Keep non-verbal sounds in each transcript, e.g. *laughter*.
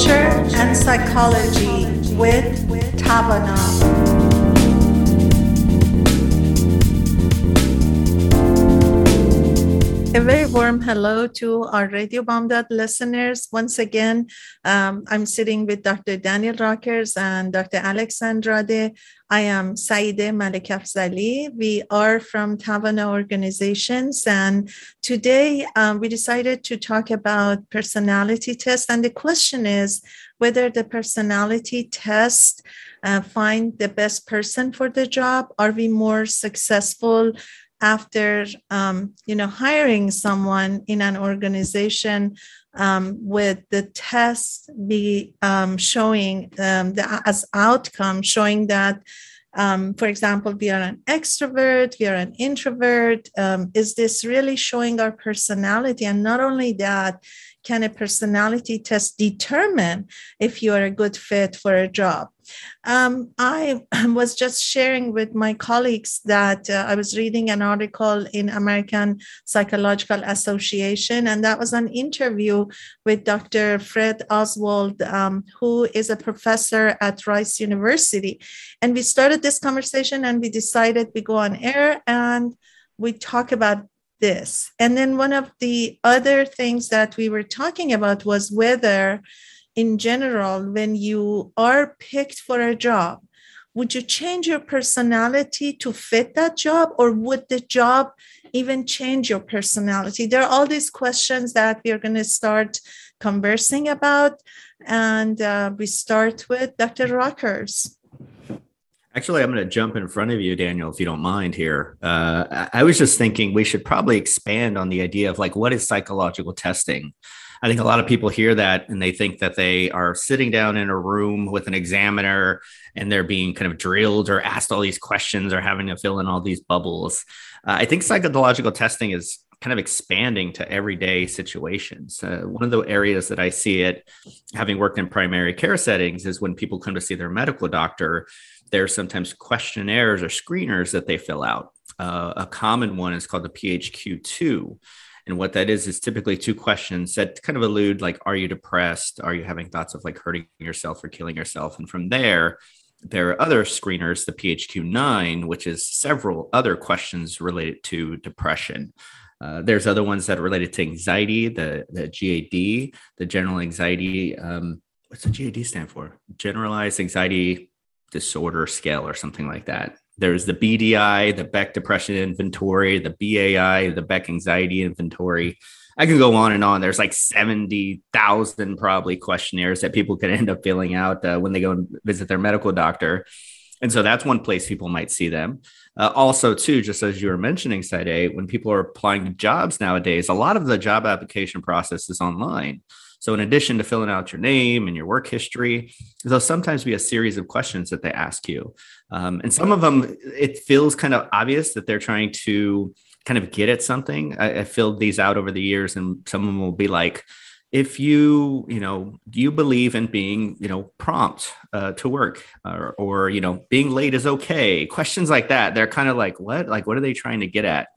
culture and psychology with Tavana. A very warm hello to our Radio Bamdad listeners. Once again, um, I'm sitting with Dr. Daniel Rockers and Dr. Alex Andrade. I am Saide Malik Afzali. We are from Tavana Organizations, and today um, we decided to talk about personality tests. And the question is whether the personality test uh, find the best person for the job. Are we more successful after um, you know hiring someone in an organization um, with the test be um, showing um, the, as outcome showing that um, for example we are an extrovert we are an introvert um, is this really showing our personality? And not only that can a personality test determine if you are a good fit for a job um, I *clears throat* was just sharing with my colleagues that uh, I was reading an article in American Psychological Association, and that was an interview with Dr. Fred Oswald, um, who is a professor at Rice University. And we started this conversation, and we decided we go on air and we talk about this. And then one of the other things that we were talking about was whether in general, when you are picked for a job, would you change your personality to fit that job, or would the job even change your personality? There are all these questions that we are going to start conversing about. And uh, we start with Dr. Rockers. Actually, I'm going to jump in front of you, Daniel, if you don't mind here. Uh, I was just thinking we should probably expand on the idea of like what is psychological testing? I think a lot of people hear that and they think that they are sitting down in a room with an examiner and they're being kind of drilled or asked all these questions or having to fill in all these bubbles. Uh, I think psychological testing is kind of expanding to everyday situations. Uh, one of the areas that I see it, having worked in primary care settings, is when people come to see their medical doctor, there's sometimes questionnaires or screeners that they fill out. Uh, a common one is called the PHQ2. And what that is is typically two questions that kind of allude like, are you depressed? Are you having thoughts of like hurting yourself or killing yourself? And from there, there are other screeners, the PHQ9, which is several other questions related to depression. Uh, there's other ones that are related to anxiety, the, the GAD, the general anxiety. Um, what's the GAD stand for? Generalized anxiety disorder scale or something like that. There's the BDI, the Beck Depression Inventory, the BAI, the Beck Anxiety Inventory. I can go on and on. There's like 70,000 probably questionnaires that people could end up filling out uh, when they go and visit their medical doctor. And so that's one place people might see them. Uh, also, too, just as you were mentioning, Saide, when people are applying to jobs nowadays, a lot of the job application process is online. So, in addition to filling out your name and your work history, there'll sometimes be a series of questions that they ask you. Um, and some of them, it feels kind of obvious that they're trying to kind of get at something. I, I filled these out over the years, and some of them will be like, if you you know do you believe in being you know prompt uh, to work or, or you know being late is okay questions like that they're kind of like what like what are they trying to get at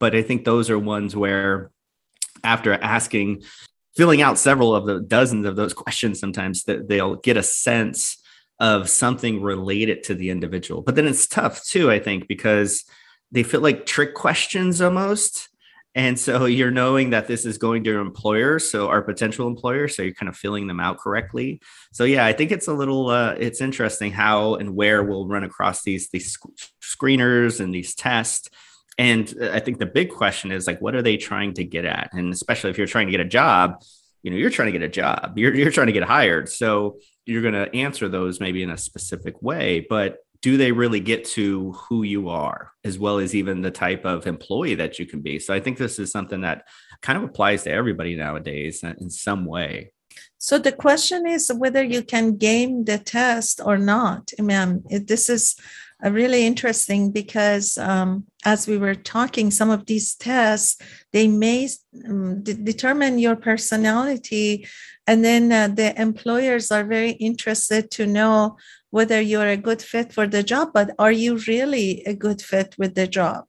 but i think those are ones where after asking filling out several of the dozens of those questions sometimes that they'll get a sense of something related to the individual. But then it's tough too i think because they feel like trick questions almost. And so *laughs* you're knowing that this is going to your employer so our potential employer so you're kind of filling them out correctly. So yeah i think it's a little uh, it's interesting how and where we'll run across these these screeners and these tests and uh, I think the big question is like, what are they trying to get at? And especially if you're trying to get a job, you know, you're trying to get a job, you're, you're trying to get hired. So you're going to answer those maybe in a specific way, but do they really get to who you are as well as even the type of employee that you can be? So I think this is something that kind of applies to everybody nowadays in some way. So the question is whether you can game the test or not. I mean, this is really interesting because um, as we were talking, some of these tests they may um, determine your personality, and then uh, the employers are very interested to know whether you're a good fit for the job. But are you really a good fit with the job?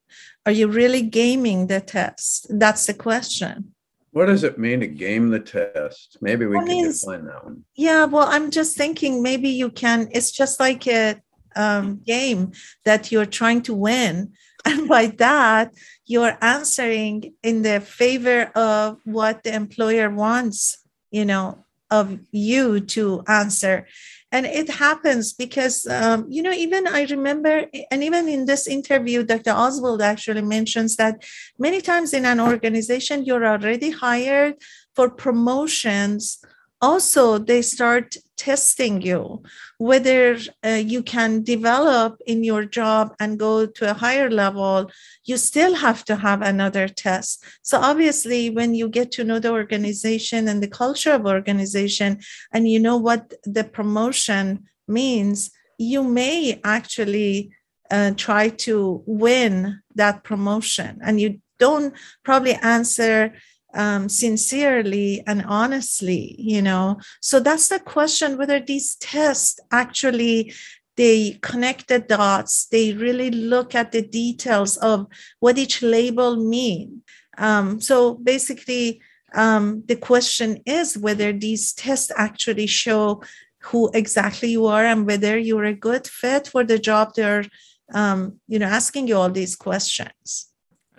Are you really gaming the test? That's the question. What does it mean to game the test? Maybe we that can means, define that one. Yeah, well, I'm just thinking maybe you can. It's just like a um, game that you're trying to win, *laughs* and by that you're answering in the favor of what the employer wants. You know, of you to answer and it happens because um, you know even i remember and even in this interview dr oswald actually mentions that many times in an organization you're already hired for promotions also they start testing you whether uh, you can develop in your job and go to a higher level. You still have to have another test. So obviously when you get to know the organization and the culture of organization and you know what the promotion means you may actually uh, try to win that promotion. And you don't probably answer um, sincerely and honestly you know? So that's the question whether these tests actually they connect the dots they really look at the details of what each label mean. Um, so basically um, the question is whether these tests actually show who exactly you are and whether you're a good fit for the job they're um, you know asking you all these questions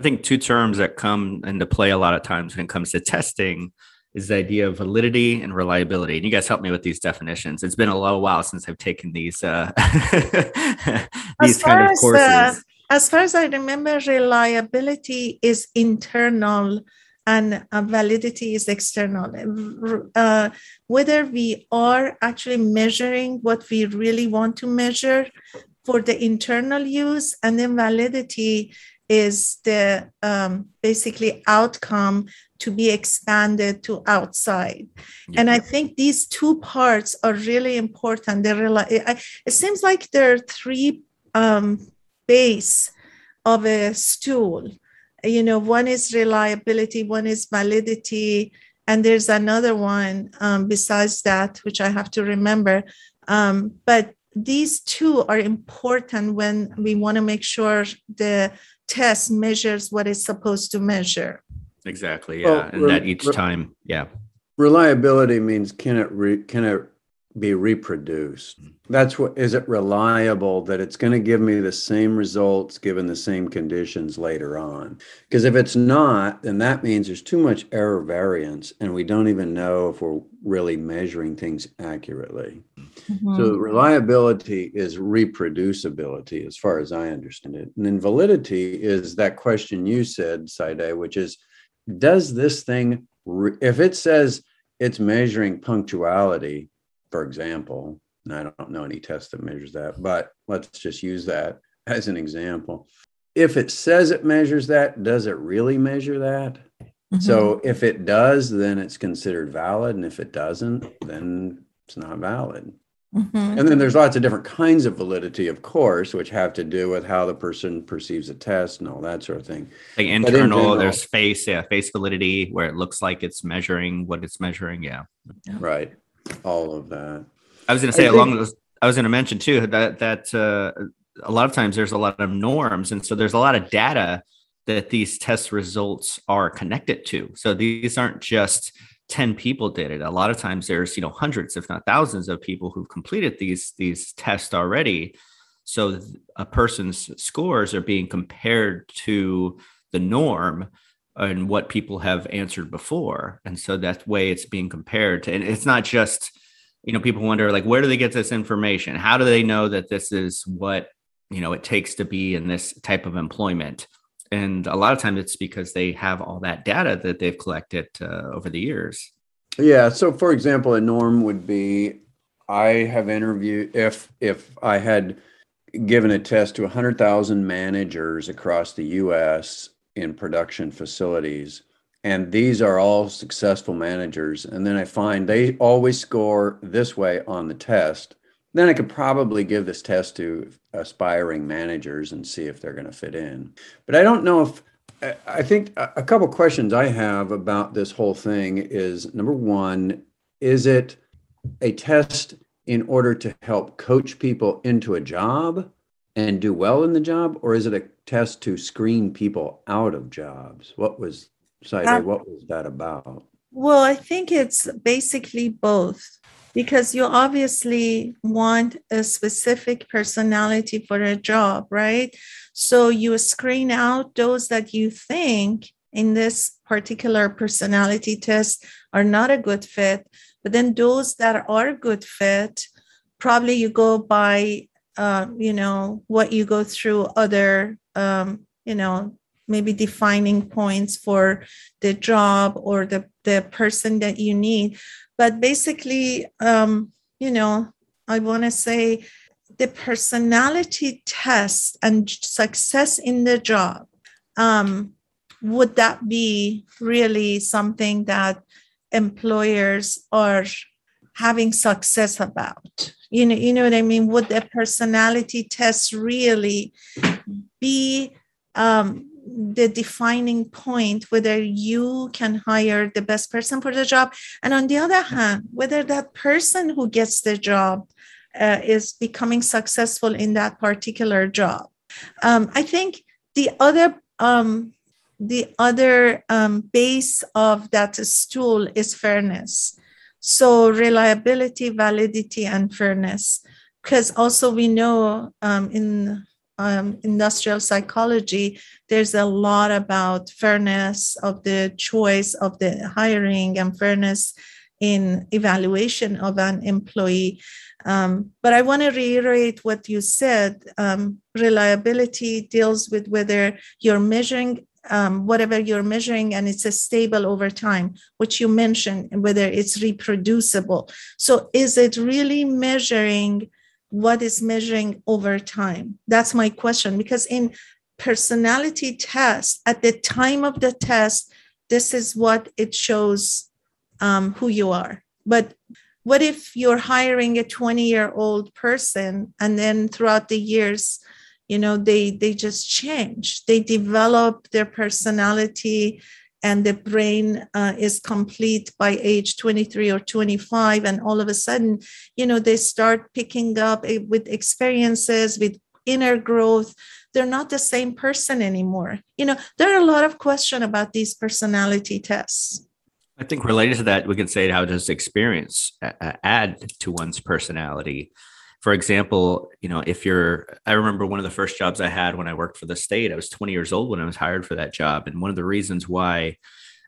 I think two terms that come into play a lot of times when it comes to testing is the idea of validity and reliability. And you guys help me with these definitions. It's been a little while since I've taken these uh, *laughs* these kind of courses. As, uh, as far as I remember, reliability is internal and uh, validity is external. Uh, whether we are actually measuring what we really want to measure for the internal use, and then validity is the um, basically outcome to be expanded to outside. Yeah. And I think these two parts are really important. They really, it seems like there are three um, base of a stool. You know, one is reliability, one is validity, and there's another one um, besides that, which I have to remember. Um, but these two are important when we want to make sure the test measures what it's supposed to measure. Exactly. Yeah, well, and re- that each re- time, yeah. Reliability means can it re- can it be reproduced? Mm. That's what is it reliable that it's going to give me the same results given the same conditions later on? Because if it's not, then that means there's too much error variance and we don't even know if we're really measuring things accurately. Mm-hmm. So reliability is reproducibility as far as I understand it. And then validity is that question you said, Saide, which is does this thing re- if it says it's measuring punctuality for example, and I don't know any test that measures that, but let's just use that as an example. If it says it measures that, does it really measure that? Mm-hmm. So if it does, then it's considered valid. And if it doesn't, then it's not valid. Mm-hmm. And then there's lots of different kinds of validity, of course, which have to do with how the person perceives a test and all that sort of thing. Like internal, in general, there's face, yeah, face validity, where it looks like it's measuring what it's measuring. Yeah. Right all of that. I was going to say I along think, those. I was going to mention too that that uh, a lot of times there's a lot of norms, and so there's a lot of data that these test results are connected to. So these aren't just 10 people did it. A lot of times there's, you know, hundreds, if not thousands of people who've completed these, these tests already. So a person's scores are being compared to the norm and what people have answered before and so that way it's being compared to and it's not just you know people wonder like where do they get this information how do they know that this is what you know it takes to be in this type of employment and a lot of times it's because they have all that data that they've collected uh, over the years yeah so for example a norm would be i have interviewed if if i had given a test to 100000 managers across the us in production facilities. And these are all successful managers. And then I find they always score this way on the test. Then I could probably give this test to aspiring managers and see if they're going to fit in. But I don't know if I think a couple questions I have about this whole thing is number one, is it a test in order to help coach people into a job and do well in the job, or is it a test to screen people out of jobs? What was Saide, um, what was that about? Well, I think it's basically both because you obviously want a specific personality for a job, right? So you screen out those that you think in this particular personality test are not a good fit, but then those that are a good fit, probably you go by, uh, you know, what you go through other, um, you know, maybe defining points for the job or the, the person that you need. But basically, um, you know, I want to say the personality test and success in the job. Um, would that be really something that employers are having success about? You know, you know what I mean? Would the personality test really be um, the defining point whether you can hire the best person for the job. And on the other hand whether that person who gets the job uh, is becoming successful in that particular job. Um, i think the other um, the other um, base of that stool is fairness. So reliability validity and fairness. Because also we know um, in um, industrial psychology, there's a lot about fairness of the choice of the hiring and fairness in evaluation of an employee. Um, but I want to reiterate what you said. Um, reliability deals with whether you're measuring um, whatever you're measuring and it's a stable over time, which you mentioned, whether it's reproducible. So, is it really measuring? What is measuring over time? That's my question. Because in personality test, at the time of the test, this is what it shows um, who you are. But what if you're hiring a 20 year old person and then throughout the years, you know, they they just change. They develop their personality and the brain uh, is complete by age 23 or 25 and all of a sudden you know they start picking up eh, with experiences with inner growth. They're not the same person anymore. You know there are a lot of questions about these personality tests. I think related to that we can say how does experience add to one's personality for example, you know, if you're, I remember one of the first jobs I had when I worked for the state, I was 20 years old when I was hired for that job. And one of the reasons why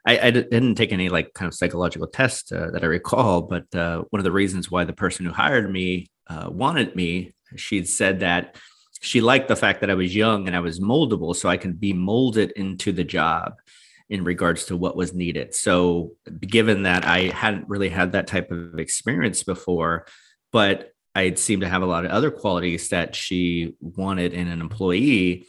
I, I didn't take any like kind of psychological test uh, that I recall, but uh, one of the reasons why the person who hired me uh, wanted me, she'd said that she liked the fact that I was young and I was moldable, so I can be molded into the job in regards to what was needed. So, given that I hadn't really had that type of experience before, but I seemed to have a lot of other qualities that she wanted in an employee.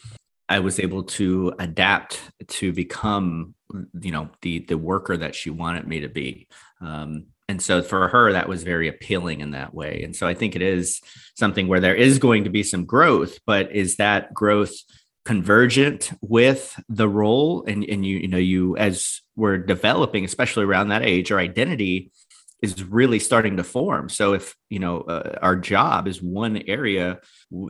I was able to adapt to become, you know, the the worker that she wanted me to be. Um, and so for her, that was very appealing in that way. And so I think it is something where there is going to be some growth, but is that growth convergent with the role? And and you you know you as we're developing, especially around that age, our identity is really starting to form. So if you know uh, our job is one area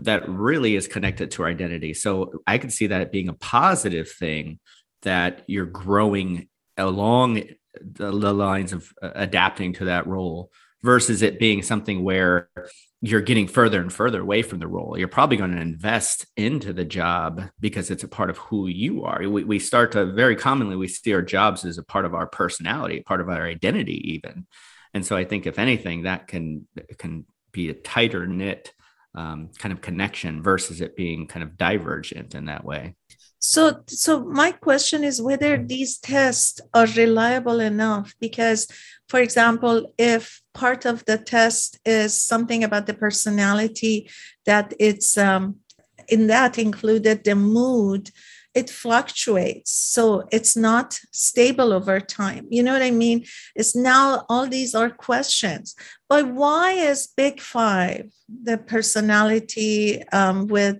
that really is connected to our identity, so I can see that being a positive thing that you're growing along the, the lines of uh, adapting to that role versus it being something where you're getting further and further away from the role. You're probably going to invest into the job because it's a part of who you are. We, we start to very commonly we see our jobs as a part of our personality, part of our identity, even. And so I think if anything, that can can be a tighter knit um, kind of connection versus it being kind of divergent in that way. So, so my question is whether these tests are reliable enough. Because, for example, if part of the test is something about the personality, that it's um, in that included the mood, it fluctuates. So it's not stable over time. You know what i mean? It's now all these are questions. But why is big five the personality um, with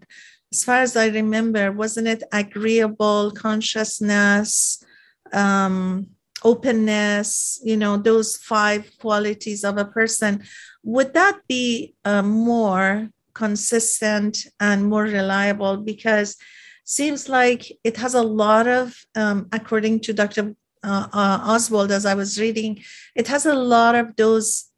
as far as i remember wasn't it agreeable consciousness um, openness you know those five qualities of a person? Would that be uh, more consistent and more reliable? Because seems like it has a lot of, um, according to Dr. uh, uh, Oswald, as I was reading, it has a lot of those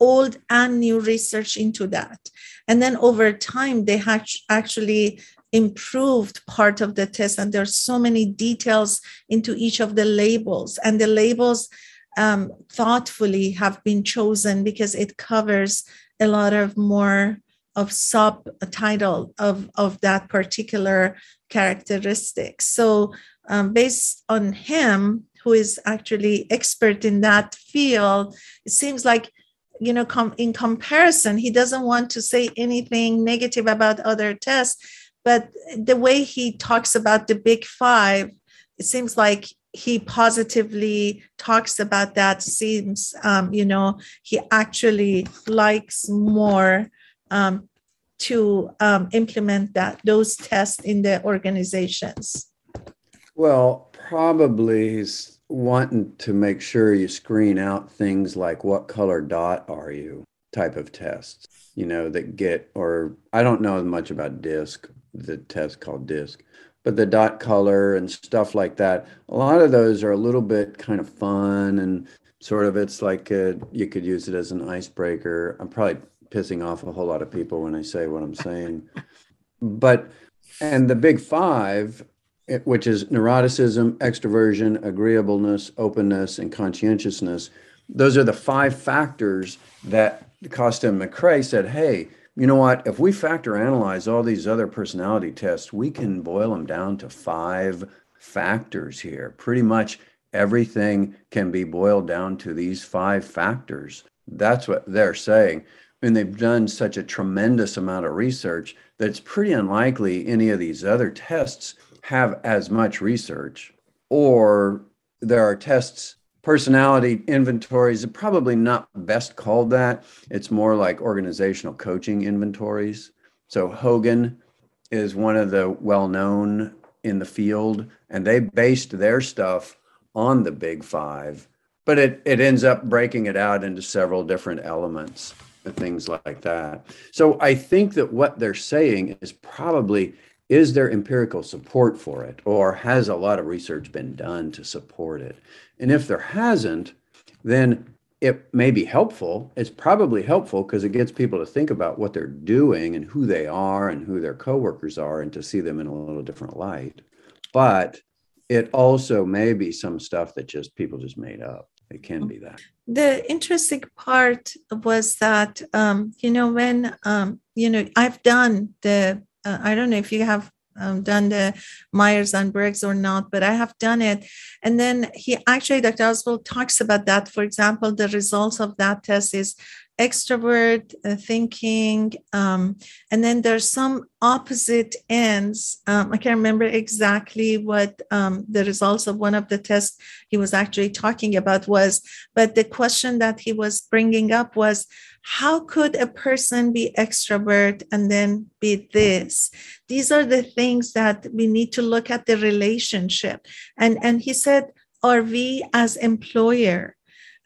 old and new research into that. And then over time, they have actually improved part of the test, and there's so many details into each of the labels, and the labels um, thoughtfully have been chosen because it covers a lot of more of subtitle of of that particular characteristic. So um, based on him, who is actually expert in that field, it seems like you know com- in comparison he doesn't want to say anything negative about other tests but the way he talks about the big five it seems like he positively talks about that seems um, you know he actually likes more um, to um, implement that those tests in the organizations? Well probably he's wanting to make sure you screen out things like what color dot are you type of tests you know that get or i don't know as much about DISC the test called DISC but the dot color and stuff like that. A lot of those are a little bit kind of fun and sort of it's like a, you could use it as an icebreaker. I'm probably pissing off a whole lot of people when i say what i'm saying but and the big five eh, which is neuroticism, extroversion, agreeableness, openness, and conscientiousness. Those are the five factors that Costa and McCrae said, hey, you know what? If we factor analyze all these other personality tests, we can boil them down to five factors here. Pretty much everything can be boiled down to these five factors. That's what they're saying. And they've done such a tremendous amount of research that it's pretty unlikely any of these other tests have as much research, or there are tests, personality inventories, probably not best called that. It's more like organizational coaching inventories. So Hogan is one of the well known in the field, and they based their stuff on the big five, but it, it ends up breaking it out into several different elements things like that. So I think that what they're saying is probably is there empirical support for it or has a lot of research been done to support it? And if there hasn't then it may be helpful. It's probably helpful because it gets people to think about what they're doing and who they are and who their coworkers are and to see them in a little different light. But it also may be some stuff that just people just made up it can be that. The interesting part was that um, you know when um, you know i've done the uh, I don't know if you have um, done the Myers and Briggs or not, but I have done it. And then he actually, Dr. Oswald talks about that. For example, the results of that test is extrovert uh, thinking, um, and then there's some opposite ends. Um, I can't remember exactly what um, the results of one of the tests he was actually talking about was, but the question that he was bringing up was how could a person be extrovert and then be this? These are the things that we need to look at the relationship. And and he said are we as employer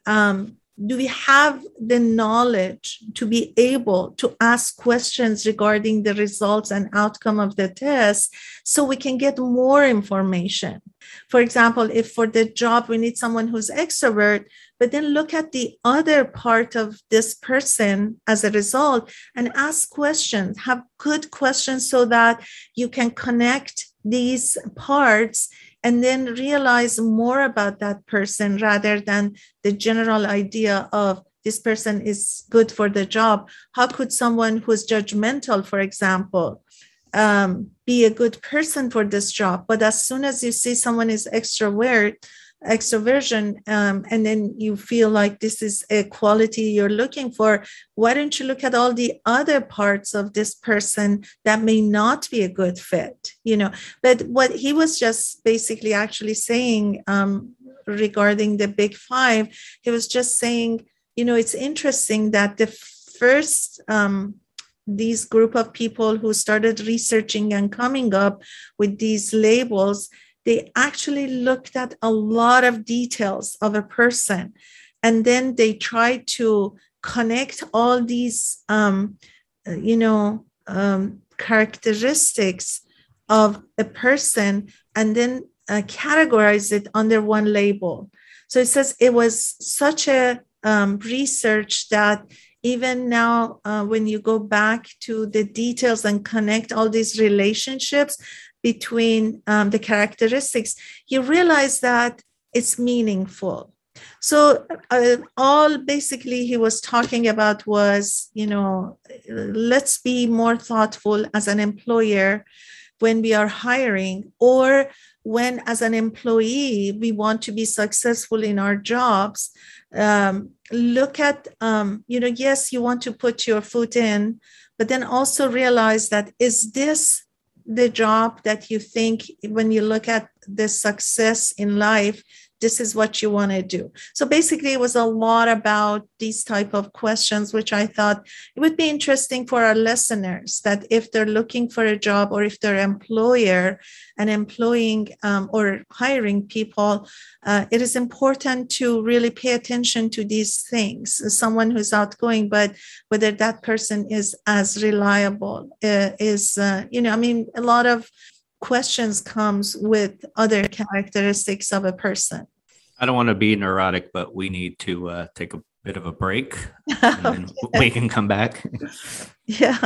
um, do we have the knowledge to be able to ask questions regarding the results and outcome of the test so we can get more information for example if for the job we need someone who's extrovert but then look at the other part of this person as a result and ask questions have good questions so that you can connect these parts and then realize more about that person rather than the general idea of this person is good for the job. How could someone who's judgmental for example um, be a good person for this job. But as soon as you see someone is extrovert extroversion um, and then you feel like this is a quality you're looking for why don't you look at all the other parts of this person that may not be a good fit you know? But what he was just basically actually saying um, regarding the big five he was just saying you know it's interesting that the first um, these group of people who started researching and coming up with these labels they actually looked at a lot of details of a person and then they tried to connect all these um, you know um, characteristics of a person and then uh, categorize it under one label. So it says it was such a um, research that even now, uh, when you go back to the details and connect all these relationships between um, the characteristics, you realize that it's meaningful. So, uh, all basically he was talking about was, you know, let's be more thoughtful as an employer when we are hiring or when as an employee we want to be successful in our jobs um, look at um, you know yes you want to put your foot in but then also realize that is this the job that you think when you look at the success in life this is what you want to do. So basically it was a lot about these type of questions which i thought it would be interesting for our listeners that if they're looking for a job or if their employer and employing um, or hiring people uh, it is important to really pay attention to these things. Someone who's outgoing but whether that person is as reliable uh, is uh, you know i mean a lot of questions comes with other characteristics of a person. I don't want to be neurotic, but we need to uh, take a bit of a break *laughs* and okay. we can come back. yeah.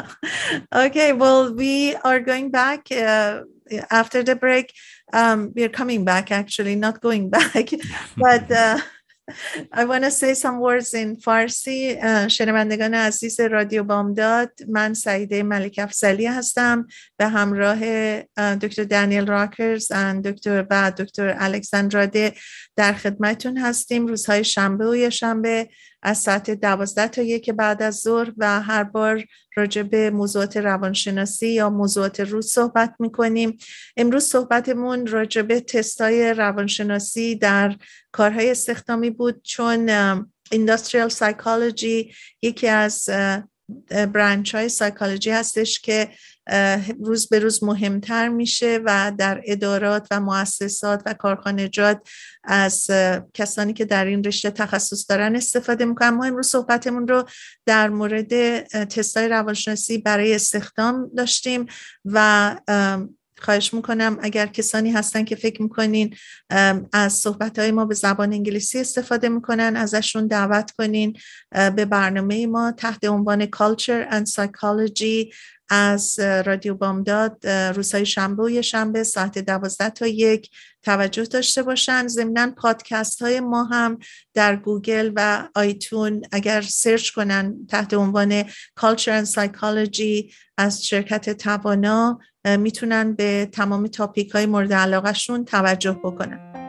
Okay. Well, we are going back uh, after the break. Um, we're coming back, actually, not going *laughs* back, but. Uh, I want to say some words in فارسی شنوندگان عزیز رادیو بامداد من سعیده ملک افزلی هستم به همراه دکتر دانیل راکرز و دکتر بعد دکتر الکساندراده در خدمتون هستیم. روزهای شنبه و شنبه. از ساعت دوازده تا یک بعد از ظهر و هر بار راجع به موضوعات روانشناسی یا موضوعات روز صحبت می‌کنیم. امروز صحبتمون راجع به تستای روانشناسی در کارهای استخدامی بود چون Industrial Psychology یکی از برانچ های سایکولوژی هستش که روز به روز مهمتر میشه و در ادارات و مؤسسات و کارخانجات از کسانی که در این رشته تخصص دارن استفاده می‌کنن. ما امروز صحبتمون رو در مورد تستای روانشناسی برای استخدام داشتیم و خواهش می‌کنم. اگر کسانی هستن که فکر می‌کنین از صحبت ما به زبان انگلیسی استفاده می‌کنن ازشون دعوت کنین به برنامه ما تحت عنوان Culture and Psychology از رادیو بامداد روزهای شنبه و شنبه ساعت دوازده تا یک توجه داشته باشن. ضمنا پادکست های ما هم در گوگل و آیتون اگر سرچ کنن تحت عنوان Culture and Psychology از شرکت توانا می‌تونن به تمام تاپیک های مورد علاقهشون توجه بکنن.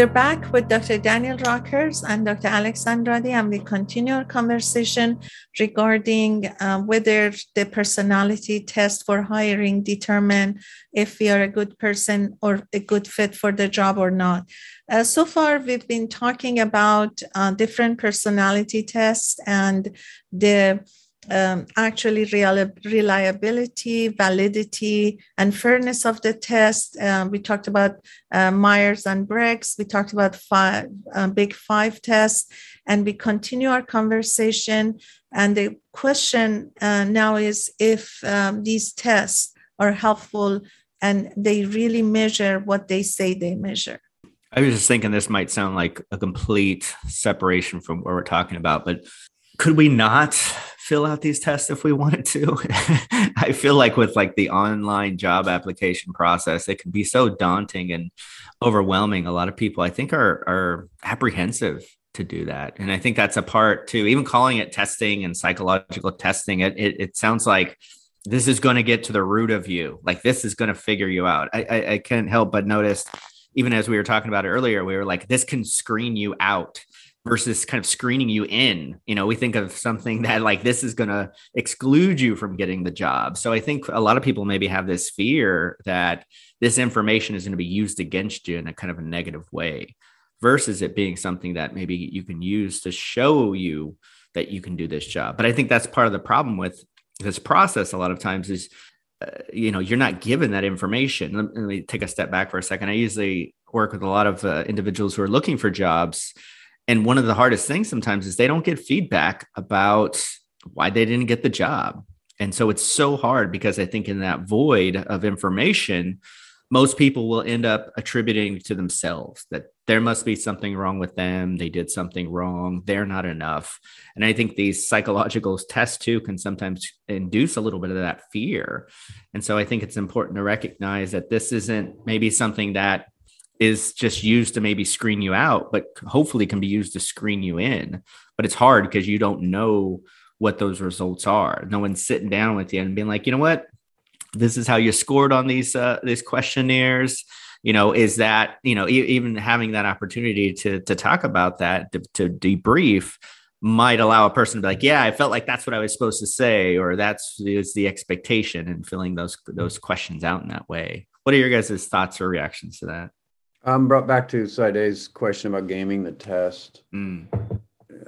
We're back with Dr. Daniel Rockers and Dr. Alex Andrade, and we continue our conversation regarding uh, whether the personality test for hiring determine if we are a good person or a good fit for the job or not. Uh, so far, we've been talking about uh, different personality tests and the um, actually reliability, validity, and fairness of the test. Um, we talked about uh, Myers and Briggs. We talked about five, uh, big five tests, and we continue our conversation. And the question uh, now is if um, these tests are helpful and they really measure what they say they measure. I was just thinking this might sound like a complete separation from what we're talking about, but could we not fill out these tests if we wanted to. *laughs* I feel like with like the online job application process, it can be so daunting and overwhelming. A lot of people I think are are apprehensive to do that. And I think that's a part too, even calling it testing and psychological testing, it it, it sounds like this is going to get to the root of you. Like this is going to figure you out. I, I, I can't help but notice, even as we were talking about it earlier, we were like, this can screen you out versus kind of screening you in. You know, we think of something *laughs* that like this is going to exclude you from getting the job. So I think a lot of people maybe have this fear that this information is going to be used against you in a kind of a negative way versus it being something that maybe you can use to show you that you can do this job. But I think that's part of the problem with this process a lot of times is uh, you know you're not given that information let, let, me take a step back for a second i usually work with a lot of uh, individuals who are looking for jobs and one of the hardest things sometimes is they don't get feedback about why they didn't get the job. And so it's so hard because I think in that void of information, most people will end up attributing to themselves that there must be something wrong with them. They did something wrong. They're not enough. And I think these psychological tests too can sometimes induce a little bit of that fear. And so I think it's important to recognize that this isn't maybe something that is just used to maybe screen you out, but hopefully can be used to screen you in. But it's hard because you don't know what those results are. No one's sitting down with you and being like, you know what, this is how you scored on these uh, these questionnaires. You know, is that you know e- even having that opportunity to to talk about that to, to debrief might allow a person to be like, yeah, I felt like that's what I was supposed to say, or that's is the expectation, and filling those those questions out in that way. What are your guys' thoughts or reactions to that? I'm brought back to Saide's question about gaming the test. Mm.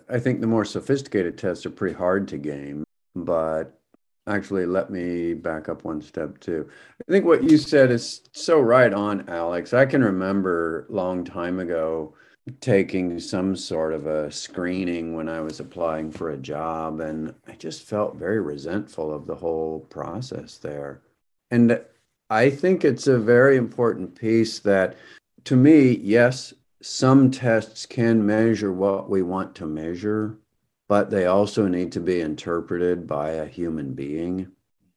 I think the more sophisticated tests are pretty hard to game, but actually, let me back up one step too. I think what you said is so right on, Alex. I can remember long time ago taking some sort of a screening when I was applying for a job, and I just felt very resentful of the whole process there. And I think it's a very important piece that to me, yes, some tests can measure what we want to measure, but they also need to be interpreted by a human being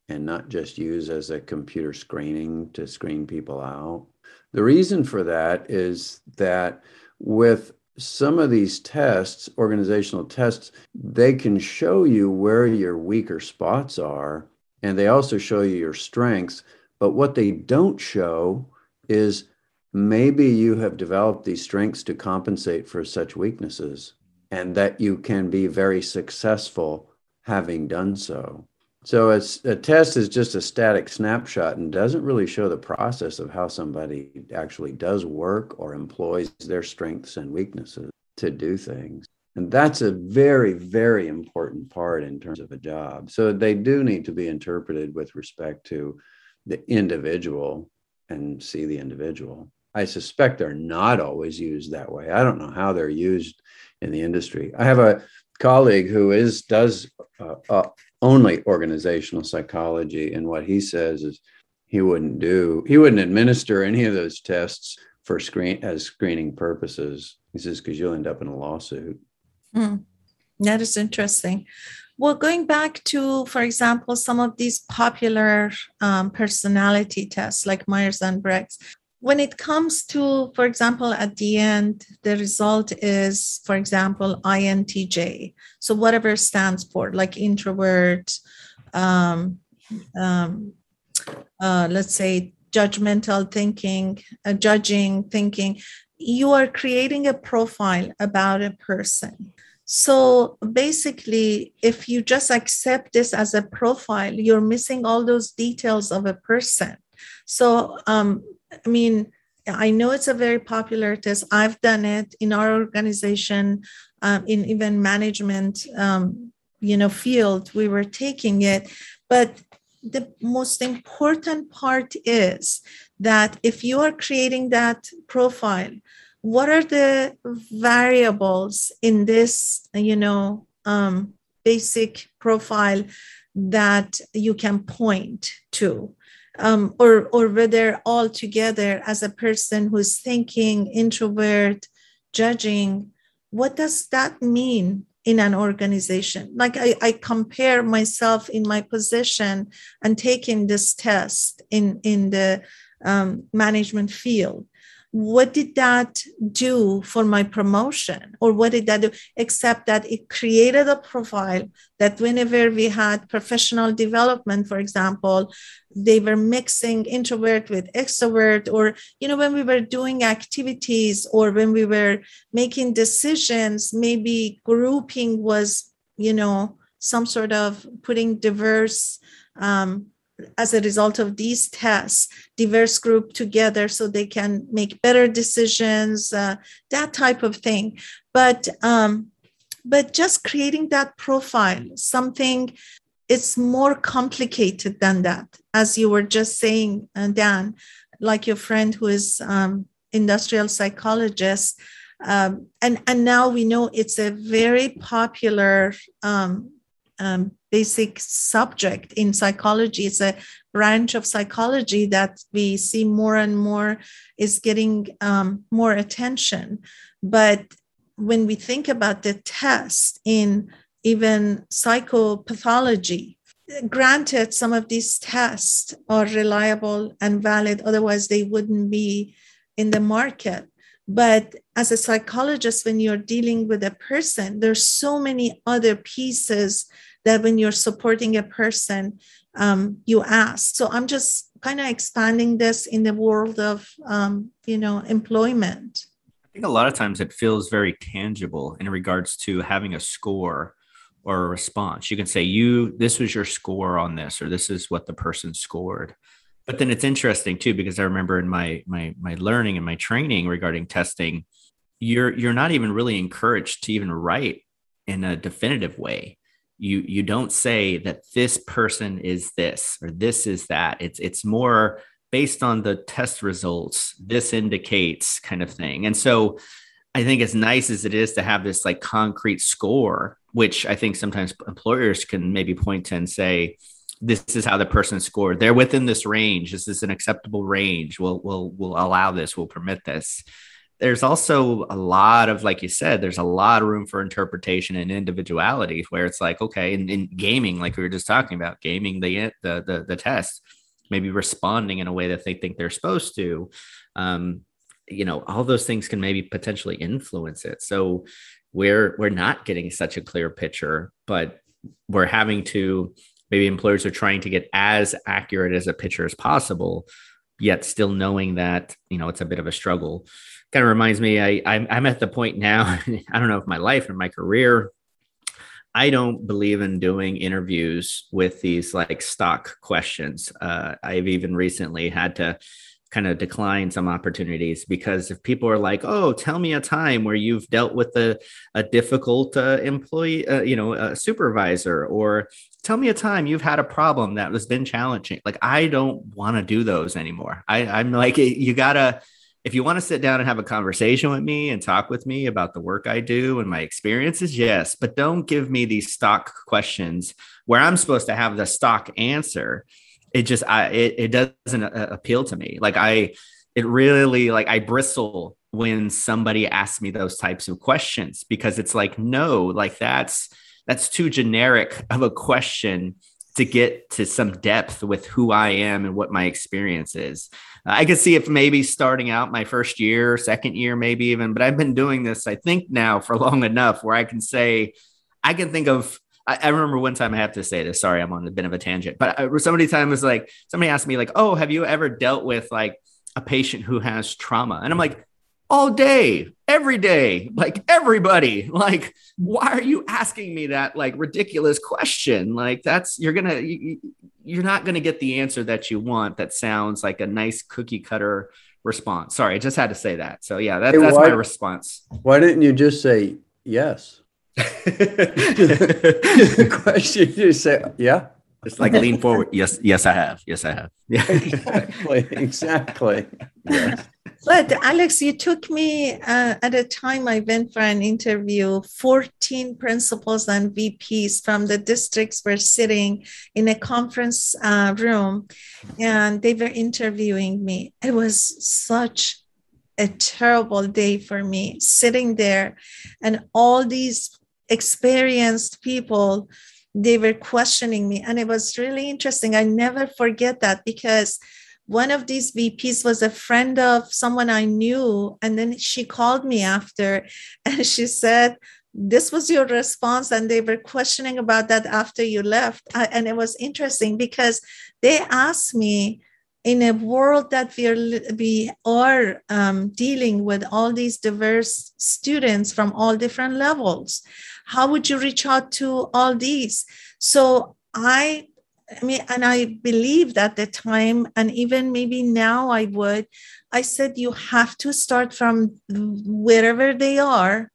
and not just used as a computer screening to screen people out. The reason for that is that with some of these tests, organizational tests, they can show you where your weaker spots are, and they also show you your strengths. But what they don't show is maybe you have developed these strengths to compensate for such weaknesses and that you can be very successful having done so. So a test is just a static snapshot and doesn't really show the process of how somebody actually does work or employs their strengths and weaknesses to do things. And that's a very, very important part in terms of a job. So they do need to be interpreted with respect to the individual and see the individual. I suspect they're not always used that way. I don't know how they're used in the industry. I have a colleague who is does uh, uh, only organizational psychology, and what he says is he wouldn't do he wouldn't administer any of those tests for screen as screening purposes. He says because you'll end up in a lawsuit. Hmm. That is interesting. Well, going back to, for example, some of these popular um, personality tests like Myers and Briggs, when it comes to, for example, at the end, the result is, for example, INTJ. So whatever stands for, like introvert, um, um, uh, let's say judgmental thinking, uh, judging thinking, you are creating a profile about a person. So basically, if you just accept this as a profile, you're missing all those details of a person. So um, I mean, I know it's a very popular test. I've done it in our organization, um, in even management, um, you know, field. We were taking it, but the most important part is that if you are creating that profile, what are the variables in this, you know, um, basic profile that you can point to? Um, or or whether all together as a person who's thinking introvert judging what does that mean in an organization? Like I, I compare myself in my position and taking this test in in the um, management field what did that do for my promotion? Or what did that do? Except that it created a profile that whenever we had professional development for example they were mixing introvert with extrovert or you know when we were doing activities or when we were making decisions maybe grouping was you know some sort of putting diverse um, as a result of these tests diverse group together so they can make better decisions uh, that type of thing. But um, but just creating that profile something it's more complicated than that. As you were just saying uh, dan like your friend who is um, industrial psychologist um, and and now we know it's a very popular um, um, basic subject in psychology. It's a branch of psychology that we see more and more is getting um, more attention. But when we think about the test in even psychopathology, granted, some of these tests are reliable and valid, otherwise, they wouldn't be in the market. But as a psychologist, when you're dealing with a person, there's so many other pieces that when you're supporting a person, um, you ask. So I'm just kind of expanding this in the world of, um, you know, employment. I think a lot of times it feels very tangible in regards to having a score or a response. You can say, you, this was your score on this, or this is what the person scored but then it's interesting too because i remember in my my my learning and my training regarding testing you're you're not even really encouraged to even write in a definitive way. You you don't say that this person is this or this is that. It's it's more based on the test results this indicates kind of thing. And so i think as nice as it is to have this like concrete score which i think sometimes employers can maybe point to and say this is how the person scored. They're within this range. This is an acceptable range. We'll we'll we'll allow this. We'll permit this. There's also a lot of, like you said, there's a lot of room for interpretation and individuality where it's like, okay, in, in gaming, like we were just talking about, gaming the the the, the test, maybe responding in a way that they think they're supposed to. Um, you know, all those things can maybe potentially influence it. So we're we're not getting such a clear picture, but we're having to maybe employers are trying to get as accurate as a picture as possible yet still knowing that you know it's a bit of a struggle. Kind of reminds me I, I'm, I'm at the point now *laughs* i don't know if my life and my career i don't believe in doing interviews with these like stock questions. Uh, i've even recently had to kind of decline some opportunities because if people are like, "Oh, tell me a time where you've dealt with a, a difficult uh, employee, uh, you know, a supervisor, or tell me a time you've had a problem that has been challenging." Like, I don't want to do those anymore. I, I'm like, you gotta. If you want to sit down and have a conversation with me and talk with me about the work I do and my experiences, yes, but don't give me these stock questions where I'm supposed to have the stock answer it just I it, it doesn't uh, appeal to me. Like I it really like I bristle when somebody asks me those types of questions because it's like no, like that's that's too generic of a question to get to some depth with who I am and what my experience is. I could see if maybe starting out my first year, second year, maybe even, but I've been doing this, I think now for long enough where I can say, I can think of I, I, remember one time I have to say this. Sorry, I'm on a bit of a tangent, but I, somebody time was like, somebody asked me like, "Oh, have you ever dealt with like a patient who has trauma?" And I'm like, all day, every day, like everybody. *laughs* Like, why are you asking me that like ridiculous question? Like, that's you're gonna you, you're not gonna get the answer that you want. That sounds like a nice cookie cutter response. Sorry, I just had to say that. So yeah, that, hey, that's why, my response. Why didn't you just say yes? The question you say, yeah. It's like lean forward. Yes, yes, I have. Yes, I have. Yeah, *laughs* exactly, exactly. Yes. But Alex, you took me uh, at a time I went for an interview. Fourteen principals and VPs from the districts were sitting in a conference uh, room, and they were interviewing me. It was such a terrible day for me, sitting there, and all these experienced people they were questioning me and it was really interesting i never forget that because one of these VPs was a friend of someone I knew. And then she called me after *laughs* and she said, This was your response. And they were questioning about that after you left. And it was interesting because they asked me, in a world that we are, we are um, dealing with all these diverse students from all different levels, how would you reach out to all these? So I I mean, and I believed at the time, and even maybe now I would, I said, you have to start from wherever they are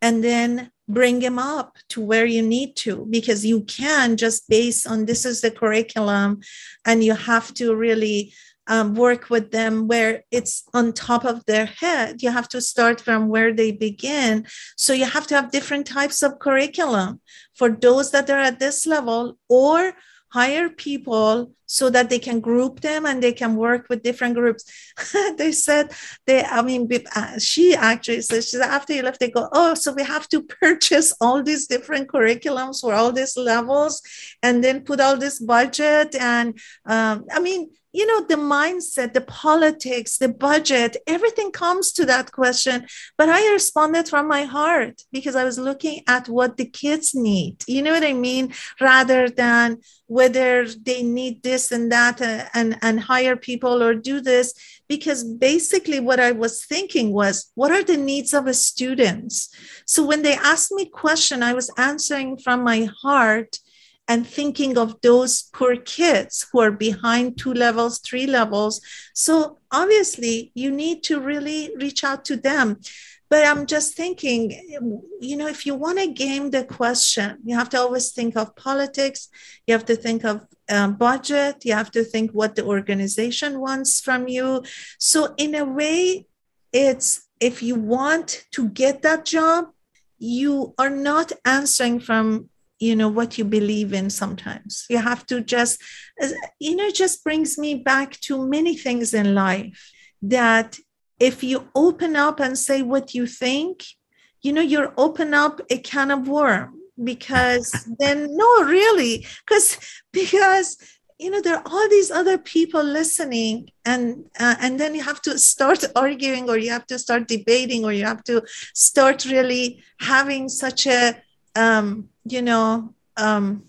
and then bring them up to where you need to, because you can just base on this is the curriculum, and you have to really um, work with them where it's on top of their head. You have to start from where they begin. So you have to have different types of curriculum for those that are at this level or hire people so that they can group them and they can work with different groups. *laughs* they said they, I mean, uh, she actually said, she said, after you left, they go, oh, so we have to *laughs* purchase all these different curriculums for all these levels and then put all this budget. And um, I mean, you know the mindset the politics the budget everything comes to that question. But i responded from my heart because i was looking at what the kids need. You know what i mean? Rather than whether they need this and that uh, and and hire people or do this. Because basically what i was thinking was what are the needs of the students? So when they asked me question i was answering from my heart and thinking of those poor kids who are behind two levels, three levels. So obviously, you need to really reach out to them. But I'm just thinking, you know, if you want to game the question, you have to always think of politics. You have to think of um, budget. You have to think what the organization wants from you. So, in a way, it's if you want to get that job, you are not answering from you know what you believe in sometimes. You have to just you know just brings me back to many things in life that if you open up and say what you think you know you're open up a can of worm because *laughs* then no really because because you know there are all these other people listening and uh, and then you have to start *laughs* arguing or you have to start debating or you have to start really having such a um, you know, um,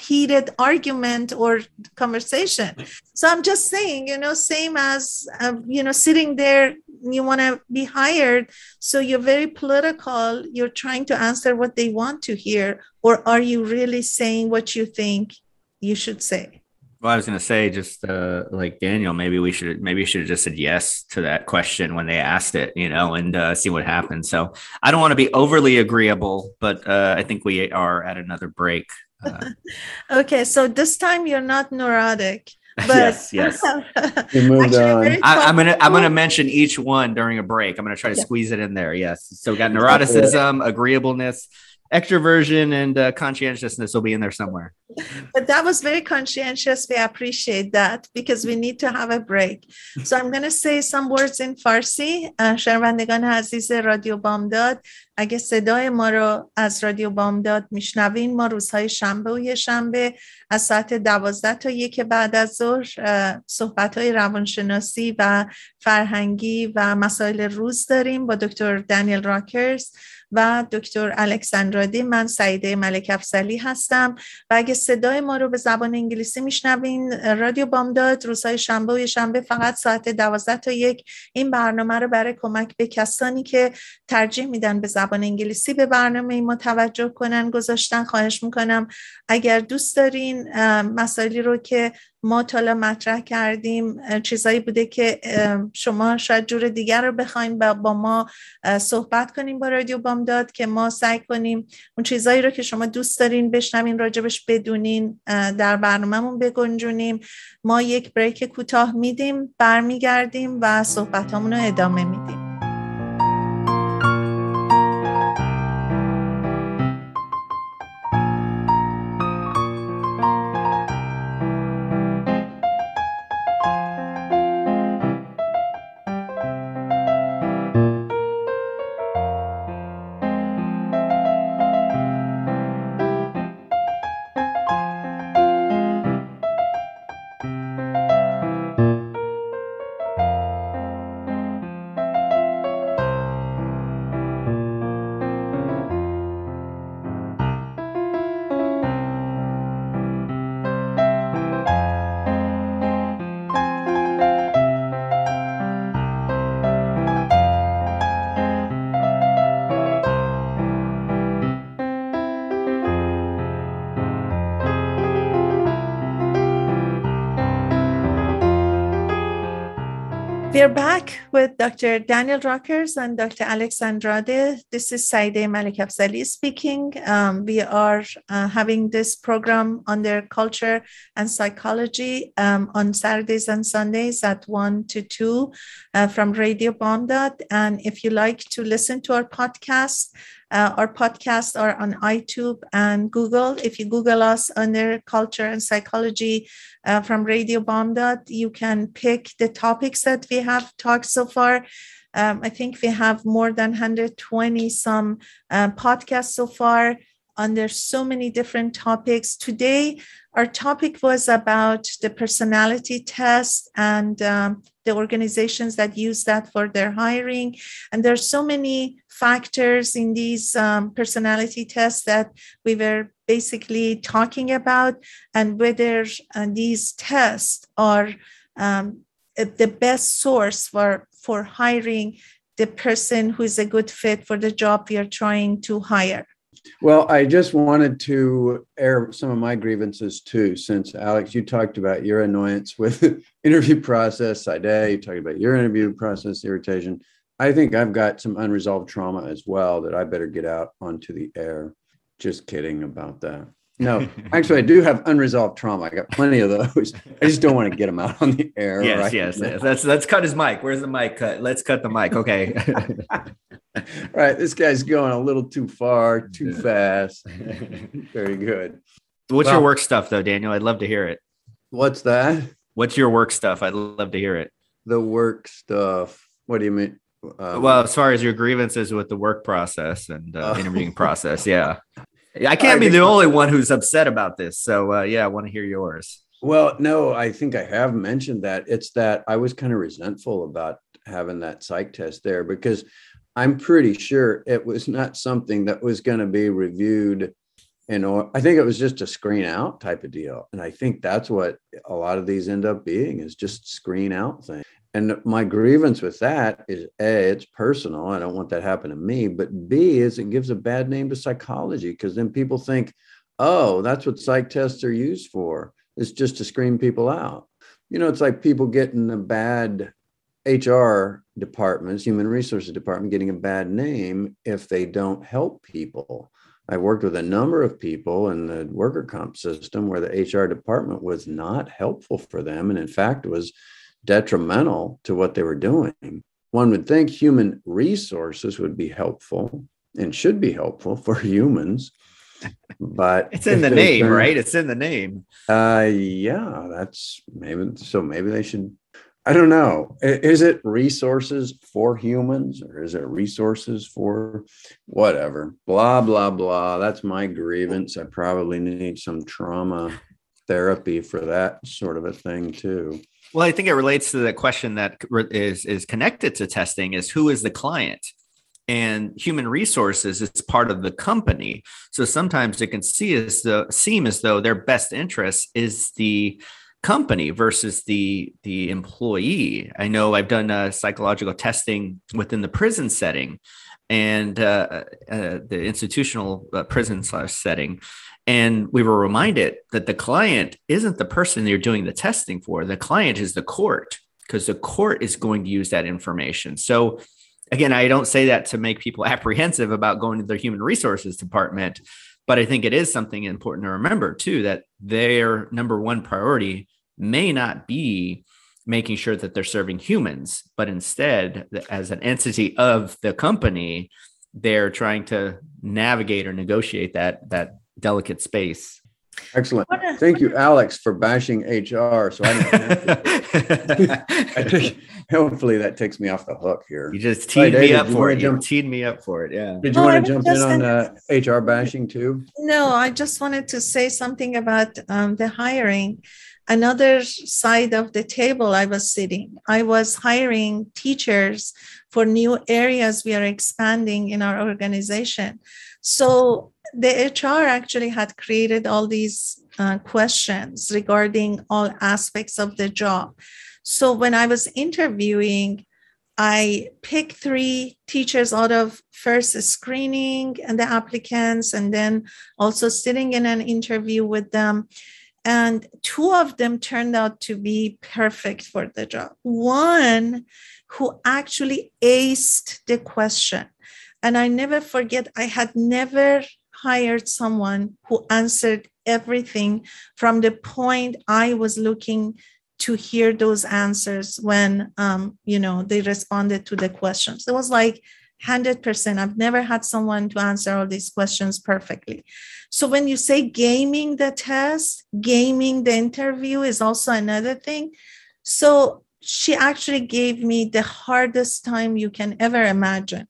heated argument or conversation. So I'm just saying, you know, same as, uh, you know, sitting there, you want to be hired. So you're very political. You're trying to answer what they want to hear. Or are you really saying what you think you should say? Well, I was going to say, just uh, like Daniel, maybe we should maybe we should have just said yes to that question when they asked it, you know, and uh, see what happens. So I don't want to be overly agreeable, but uh, I think we are at another break. Uh. *laughs* okay, so this time you're not neurotic. *laughs* But yes, yes. *laughs* moved on. I, am gonna I'm gonna mention each one during a break. I'm gonna try to yeah. squeeze it in there. Yes. So we got neuroticism, agreeableness, extroversion and uh, conscientiousness will be in there somewhere. But that was very conscientious. We appreciate that because we need to have a break. So I'm going to say some words in Farsi. شنوندگان عزیز رادیو بامداد اگه صدای ما رو از رادیو بامداد میشنوین ما روزهای شنبه و یه شنبه از ساعت دوازده تا یک بعد از ظهر صحبت های روانشناسی و فرهنگی و مسائل روز داریم با دکتر دانیل راکرز و دکتر الکساندرادی من سعیده ملک افسلی هستم. و اگه صدای ما رو به زبان انگلیسی میشنوین رادیو بامداد روزهای شنبه و شنبه فقط ساعت دوازده تا یک این برنامه رو برای کمک به کسانی که ترجیح میدن به زبان انگلیسی به برنامه ما توجه کنن گذاشتن خواهش می‌کنم. اگر دوست دارین مسائلی رو که ما تالا مطرح کردیم چیزایی بوده که شما شاید جور دیگر رو بخواین با ما صحبت کنیم با رادیو بامداد که ما سعی کنیم اون چیزایی رو که شما دوست دارین بشنوین راجبش بدونین در برنامهمون بگنجونیم. ما یک بریک کوتاه میدیم برمیگردیم و صحبت رو ادامه میدیم. With Dr. Daniel Rockers and Dr. Alex Andrade. This is Saide Malik Afzali speaking. Um, we are uh, having this program on their culture and psychology um, on Saturdays and Sundays at 1 to 2 uh, from Radio Bamdad. And if you like to listen to our podcast, uh, our podcasts are on iTunes and Google. If you Google us under culture and psychology uh, from Radio Bamdad, you can pick the topics that we have talked so far. Um, I think we have more than 120 some uh, podcasts so far under so many different topics. Today, our topic was about the personality test and um, the organizations that use that for their hiring. And there's so many factors in these um, personality tests that we were basically talking about, and whether uh, these tests are um, the best source for, for hiring the person who is a good fit for the job we are trying to hire. Well, I just wanted to air some of my grievances too, since Alex, you talked about your annoyance with *laughs* interview process. Saide, you talked about your interview process irritation. I think I've got some unresolved trauma as well that I better get out onto the air. Just kidding about that. No, *laughs* actually, I do have unresolved trauma. I got plenty of those. I just don't want to get them out on the air. Yes, right yes, yes. Let's let's cut his mic. Where's the mic cut? Let's cut the mic. Okay. *laughs* right, this guy's going a little too far, too fast. *laughs* Very good. What's well, your work stuff, though, Daniel? I'd love to hear it. What's that? What's your work stuff? I'd love to hear it. The work stuff. What do you mean? Um, well, as far as your grievances with the work process and uh, uh, interviewing process, yeah. I can't be the only one who's upset about this. So, uh, yeah, I want to hear yours. Well, no, I think I have mentioned that. It's that I was kind of resentful about having that psych test there because I'm pretty sure it was not something that was going to be reviewed. And I think it was just a screen out type of deal. And I think that's what a lot of these end up being is just screen out things. And my grievance with that is A, it's personal. I don't want that to happen to me. But B, is it gives a bad name to psychology because then people think, oh, that's what psych tests are used for. It's just to screen people out. You know, it's like people getting a bad HR departments, human resources department, getting a bad name if they don't help people. I've worked with a number of people in the worker comp system where the HR department was not helpful for them. And in fact, was detrimental to what they were doing. One would think human resources would be helpful and should be helpful for *laughs* humans. But it's in the name, been, right? It's in the name. Uh yeah, that's maybe so maybe they should I don't know. Is it resources for humans or is it resources for whatever? Blah, blah, blah. That's my grievance. I probably need some trauma therapy for that sort of a thing too. Well, I think it relates to the question that is is connected to testing is who is the client? And human resources is part of the company. So sometimes it can see as though seem as though their best interest is the company versus the the employee. I know I've done uh, psychological testing within the prison setting and uh, uh, the institutional uh, prison setting, and we were reminded that the client isn't the person you're doing the testing for. The client is the court because the court is going to use that information. So, again, I don't say that to make people *laughs* apprehensive about going to their human resources department, but I think it is something important to remember too that their number one priority may not be making sure that they're serving humans, but instead, as an entity of the company, they're trying to navigate or negotiate that that delicate space. Excellent. Thank you, Alex, for bashing HR. So I, *laughs* I think hopefully that takes me off the hook here. You just teed me up for it. Jump- you teed me up for it. Yeah. Did you oh, want to jump in on uh, HR bashing too? No, I just wanted to say something about um, the hiring. Another side of the table I was sitting, I was hiring teachers for new areas we are expanding in our organization. So the HR actually had created all these uh, questions regarding all aspects of the job. So when I was interviewing, I picked three teachers out of first screening and the applicants, and then also sitting in an interview with them. and two of them turned out to be perfect for the job. One who actually aced the question. And I never forget, I had never hired someone who answered everything from the point I was looking to hear those answers when um, you know they responded to the questions. It was like 100%. I've never had someone to answer all these questions perfectly. So when you say gaming the test, gaming the interview is also another thing. So she actually gave me the hardest time you can ever imagine.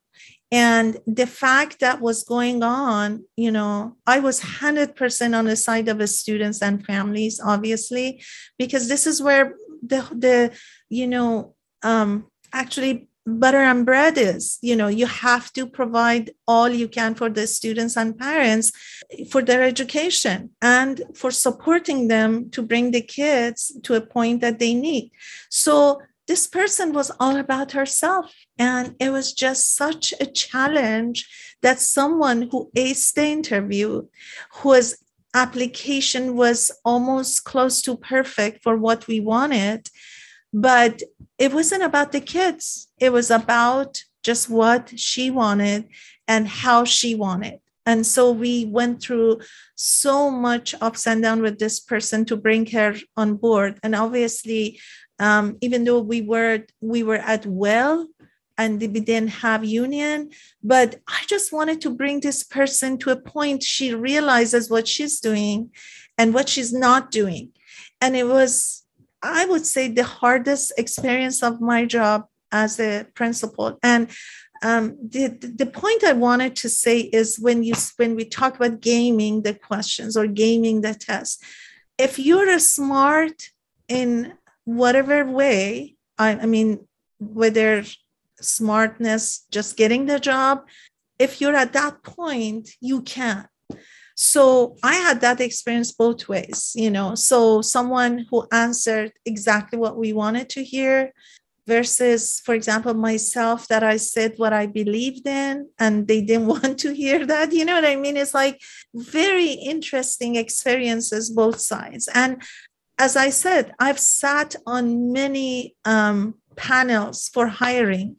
And the fact that was going on, you know, I was 100% on the side of the students and families, obviously, because this is where the, the you know, um, actually butter and bread is. You know you have to provide all you can for the students and parents for their education and for supporting them to bring the kids to a point that they need. So this person was all about herself and it was just such a challenge that someone who aced the interview whose application was almost close to perfect for what we wanted but it wasn't about the kids, it was about just what she wanted and how she wanted. And so we went through so much ups and down with this person to bring her on board. And obviously, um, even though we were we were at well and we didn't have union, but I just wanted to bring this person to a point she realizes what she's doing and what she's not doing. And it was I would say the hardest experience of my job as a principal. And um, the, the point I wanted to say is when you when we talk about gaming the questions or gaming the test, if you're smart in whatever way, I, I mean, whether smartness, just getting the job, if you're at that point, you can. So I had that experience both ways, you know. So someone who answered exactly what we wanted to hear versus, for example, myself that I said what I believed in and they didn't *laughs* want to hear that. You know what I mean? It's like very interesting experiences, both sides. And as I said, I've sat on many um, panels for hiring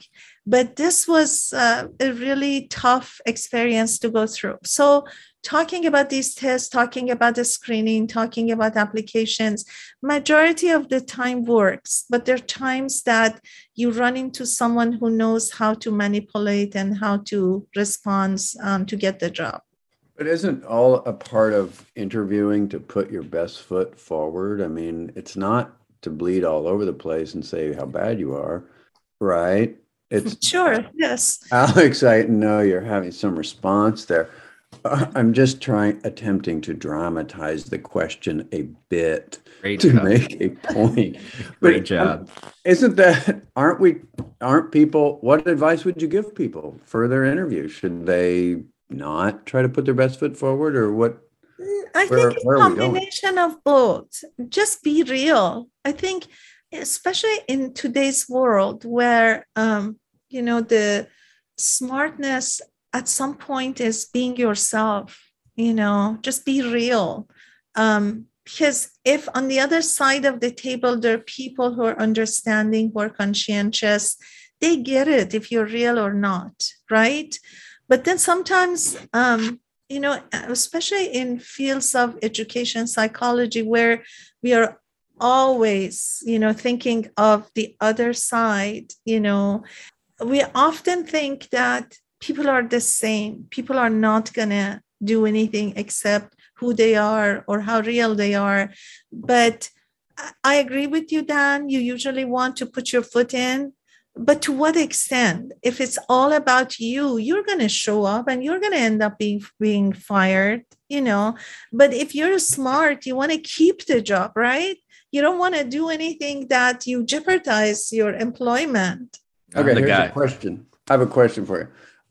but this was uh, a really tough experience to go through. So talking about these tests talking about the screening talking about applications majority of the time works but there are times that you run into someone who knows how to manipulate and how to respond um, to get the job but isn't all a part of interviewing to put your best foot forward i mean it's not to bleed all over the place and say how bad you are right it's *laughs* sure yes alex i know you're having some response there uh, I'm just trying, attempting to dramatize the question a bit Great to job. make a point. *laughs* Great but, job. Um, isn't that? Aren't we? Aren't people? What advice would you give people for their interview? Should they not try to put their best foot forward, or what? Mm, I where, think a combination of both. Just be real. I think, especially in today's world, where um, you know the smartness at some point is being yourself you know just be real um, because if on the other side of the table there are people who are understanding who are conscientious they get it if you're real or not right but then sometimes um, you know especially in fields of education psychology where we are always you know thinking of the other side you know we often think that people are the same. People are not going to do anything except who they are or how real they are. But I agree with you, Dan. You usually want to put your foot in. But to what extent? If it's all about you, you're going to show up and you're going to end up being, being fired, you know. But if you're smart, you want to keep the job, right? You don't want to do anything that you jeopardize your employment. Okay, here's guy. a question. I have a question for you.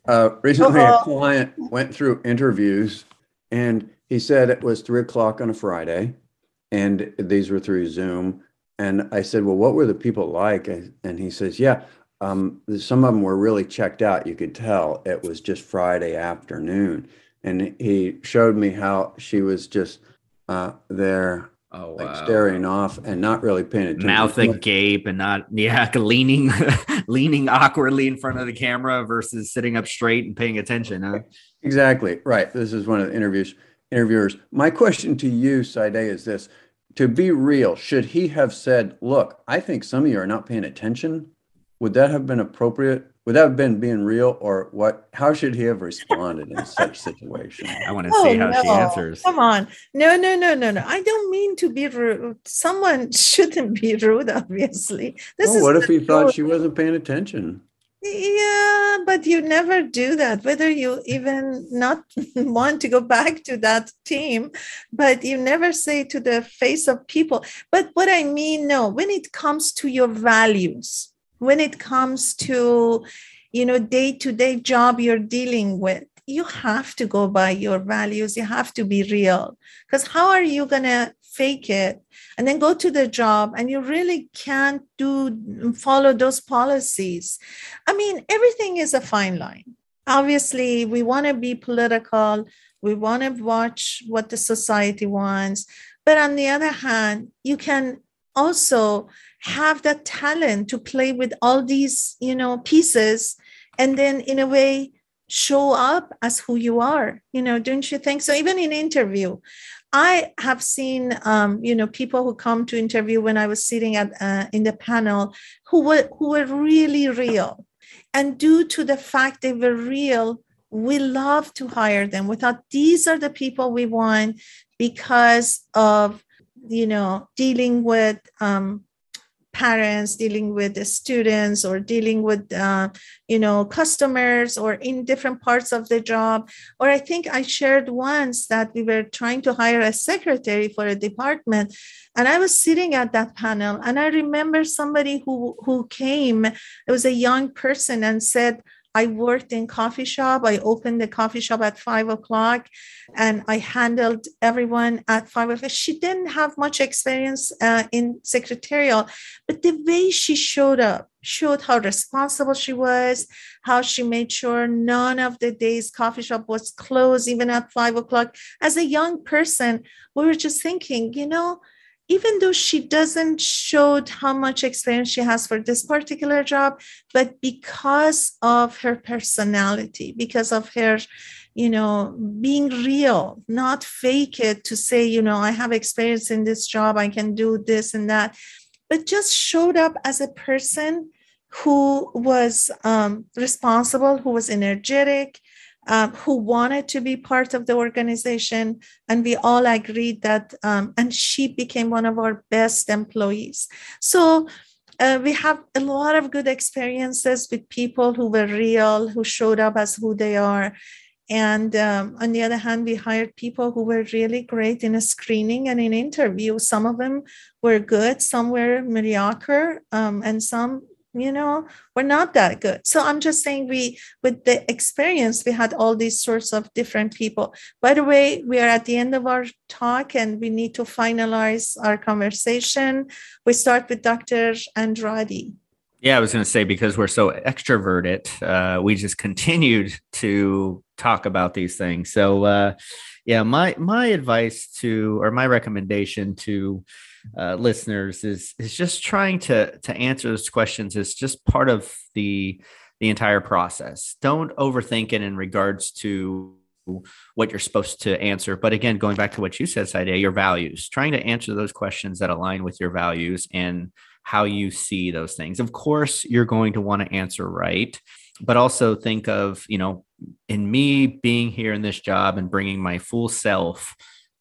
Uh, recently, uh-huh. a client went through interviews and he said it was three o'clock on a Friday and these were through Zoom. And I said, Well, what were the people like? And he says, Yeah, um, some of them were really checked out. You could tell it was just Friday afternoon. And he showed me how she was just uh, there Oh, like staring off and not really paying attention. Mouth *laughs* agape and not yeah, *laughs* leaning *laughs* leaning awkwardly in front of the camera versus sitting up straight and paying attention. Huh? Exactly. Right. This is one of the interviews interviewers. My question to you, Saide, is this to be real, should he have said, Look, I think some of you are not paying attention? Would that have been appropriate? Would that have been being real, or what? How should he have responded in such *laughs* situation? I want to oh, see how no. she answers. Come on, no, no, no, no, no. I don't mean to be rude. Someone *laughs* shouldn't be rude, obviously. This well, what if he thought she wasn't paying attention? Yeah, but you never do that, whether you even not *laughs* want to go back to that team, but you never say to the face of people. But what I mean, no, when it comes to your values, when it comes to you know day-to-day job you're dealing with you have to go by your values. You have to be real. Because how are you going to fake it and then go to the job and you really can't do follow those policies? I mean everything is a fine line. Obviously we want to be political. We want to watch what the society wants. But on the other hand you can also have that talent to play with all these you know pieces and then in a way show up as who you are you know don't you think? So even in interview i have seen um, you know people who come to interview when i was sitting at uh, in the panel who were who were really real. And due to the fact they were real we love to hire them. We thought these are the people we want because of you know dealing with um, parents dealing with the students or dealing with uh, you know customers or in different parts of the job. Or i think i shared once that we were trying to hire a secretary for a department and i was sitting at that panel and i remember somebody who who came. It was a young person and said I worked in coffee shop. I opened the coffee shop at five o'clock and I handled everyone at five o'clock. She didn't have much experience uh, in secretarial, but the way she showed up showed how responsible she was, how she made sure none of the days coffee shop was closed, even at five o'clock. As a young person, we were just thinking, you know, even though she doesn't show how much experience she has for this particular job but because of her personality because of her you know being real not fake it to say you know i have experience in this job i can do this and that but just showed up as a person who was um, responsible who was energetic um, who wanted to be part of the organization. And we all agreed that, um, and she became one of our best employees. So uh, we have a lot of good experiences with people who were real, who showed up as who they are. And um, on the other hand, we hired people who were really great in a screening and in interview. Some of them were good, some were mediocre, um, and some you know we're not that good. So i'm just saying we with the experience we had all these sorts of different people. By the way we are at the end of our talk and we need to finalize our conversation. We start with dr andrade. Yeah i was going to say because we're so extroverted uh, we just *laughs* continued to talk about these things. So uh, yeah my my advice to or my recommendation to uh, listeners is is just trying to to answer those questions is just part of the the entire process. Don't overthink it in regards to what you're supposed to answer. But again, going back to what you said, Saide, your values, trying to answer those questions that align with your values and how you see those things. Of course, you're going to want to answer right, but also think of, you know, in me being here in this job and bringing my full self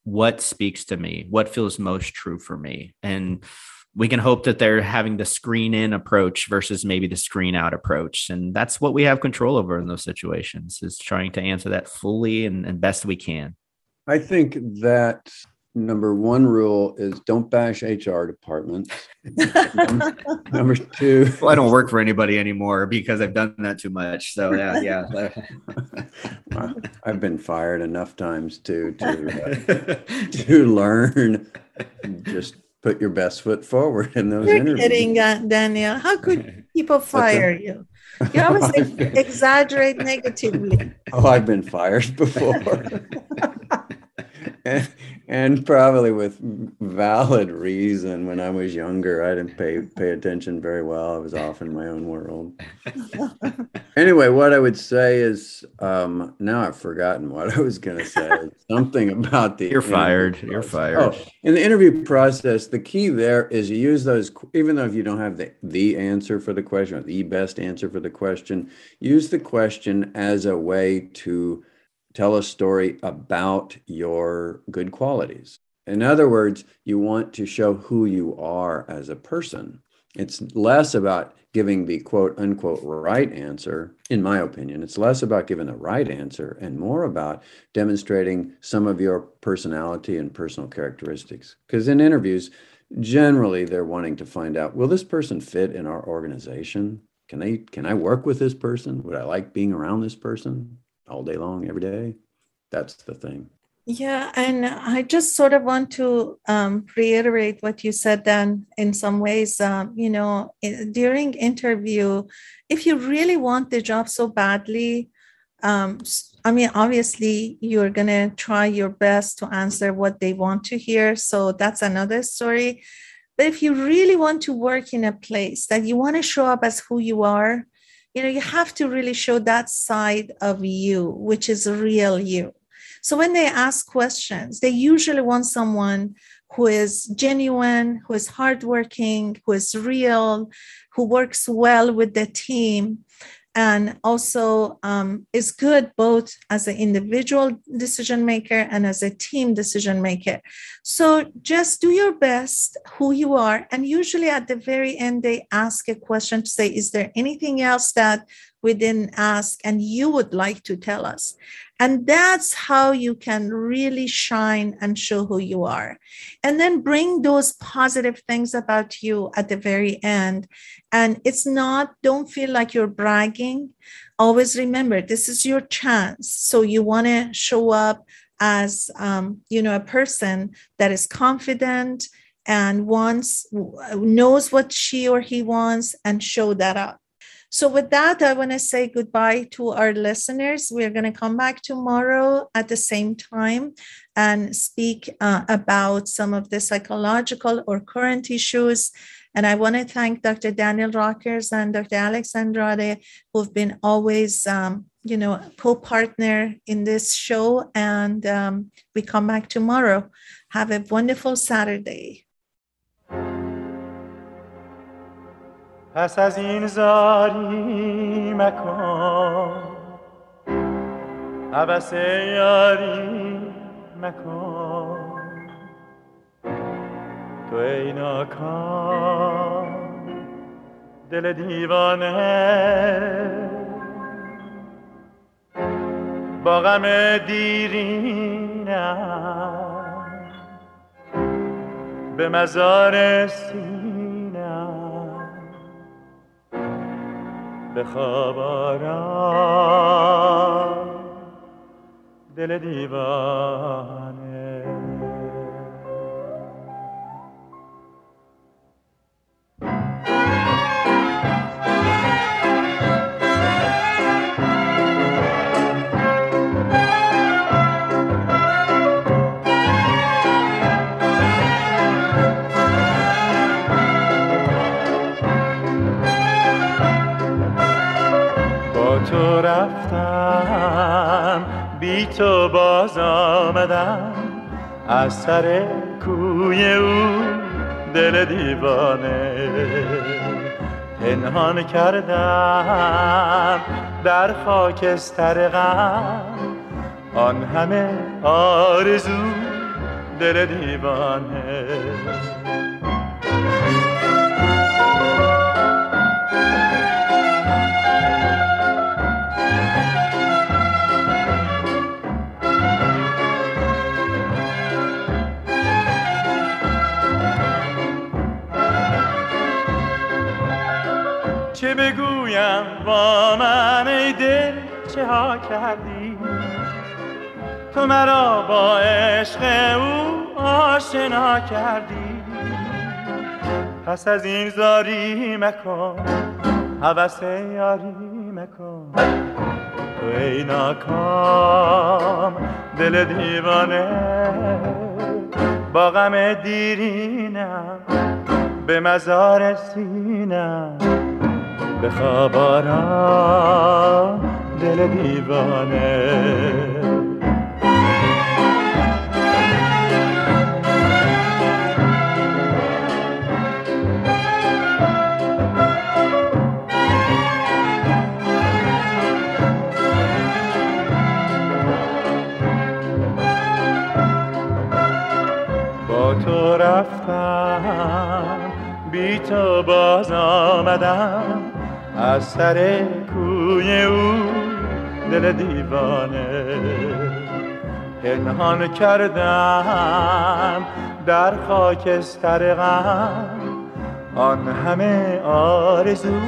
what speaks to me, what feels most true for me. And we can hope that they're having the screen in approach versus maybe the screen out approach. And that's what we have control over in those situations is trying to answer that fully and, and best we can. I think that number one rule is don't bash HR departments. *laughs* number two, well, I don't work for anybody anymore because I've done that too much. So yeah, yeah. *laughs* I've been fired enough times too to uh, *laughs* to learn. Just put your best foot forward in those You're interviews. kidding, uh, Daniel. How could people fire you? You always exaggerate negatively. Oh, I've been fired before and, *laughs* and probably with valid reason. When I was younger, I didn't pay pay attention very well. I was off in my own world. *laughs* anyway, what I would say is um, now I've forgotten what I was going to say. *laughs* Something about the you're fired. You're fired. Oh, in the interview process, the key there is you use those, even though if you don't have the the answer for the question or the best answer for the question, use the question as a way to tell a story about your good qualities. In other words, you want to show who you are as a person. It's less about giving the quote unquote right answer, in my opinion. It's less about giving the right answer and more about demonstrating some of your personality and personal characteristics. Because in interviews, generally they're wanting to find out will this person fit in our organization? Can they can I work with this person? Would I like being around this person? All day long, every day. That's the thing. Yeah, and I just sort of want to um, reiterate what you said. Then, in some ways, um, you know, during interview, if you really want the job so badly, um, I mean, obviously, you're gonna try your best to answer what they want to hear. So that's another story. But if you really want to work in a place that you want to show up as who you are, you know you have to really show that side of you which is real you. So when they ask questions they usually want someone who is genuine who is hardworking who is real who works well with the team and also um, is good both as an individual decision maker and as a team decision maker. So just do your best, who you are. And usually at the very end, they ask a question to say, Is there anything else that we didn't ask and you would like to tell us? And that's how you can really shine and show who you are. And then bring those positive things about you at the very end. And it's not, don't feel like you're bragging. Always remember, this is your chance. So you want to show up as, um, you know, a person that is confident and wants, knows what she or he wants and show that up. So, with that, I want to say goodbye to our listeners. We're going to come back tomorrow at the same time and speak uh, about some of the psychological or current issues. And I want to thank Dr. Daniel Rockers and Dr. Alex Andrade, who've been always, um, you know, co-partner in this show. And um, we come back tomorrow. Have a wonderful Saturday. پس از این زاری مکن. عبس یاری مکن. تو ای ناکام دل دیوانه. با غم دیرینم به مزار سی به دل دیوانه تو باز آمدم. از سر کوی او دل دیوانه پنهان کردم. در خاکستر غم آن همه آرزو دل دیوانه. چه بگویم با من ای دل چه ها کردی؟ تو مرا با عشق او آشنا کردی. پس از این زاری مکن حوث یاری مکن. تو ای ناکام دل دیوانه با غم دیرینم به مزار سینم. به خوابارا دل دیوانه. سر کوی او دل دیوانه. پنهان کردم در خاکستر غم. آن همه آرزو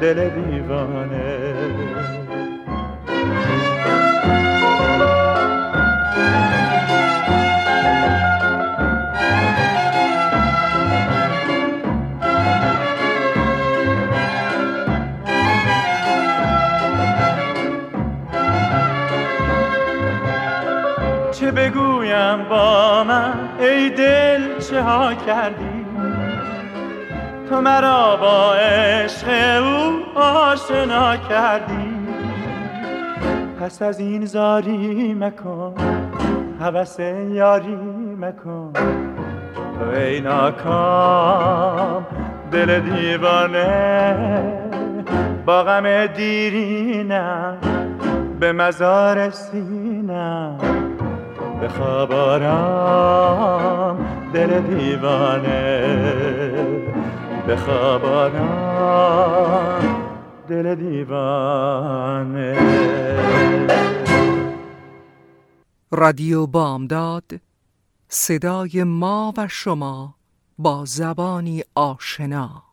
دل دیوانه. ها کردی؟ تو مرا با عشق او آشنا کردی. پس از این زاری مکن حوث یاری مکن. تو ای ناکام دل دیوانه با غم دیرینم به مزار سینم به خوابارم دل دیوانه. به خوابارم دل دیوانه. رادیو بامداد صدای ما و شما با زبانی آشنا.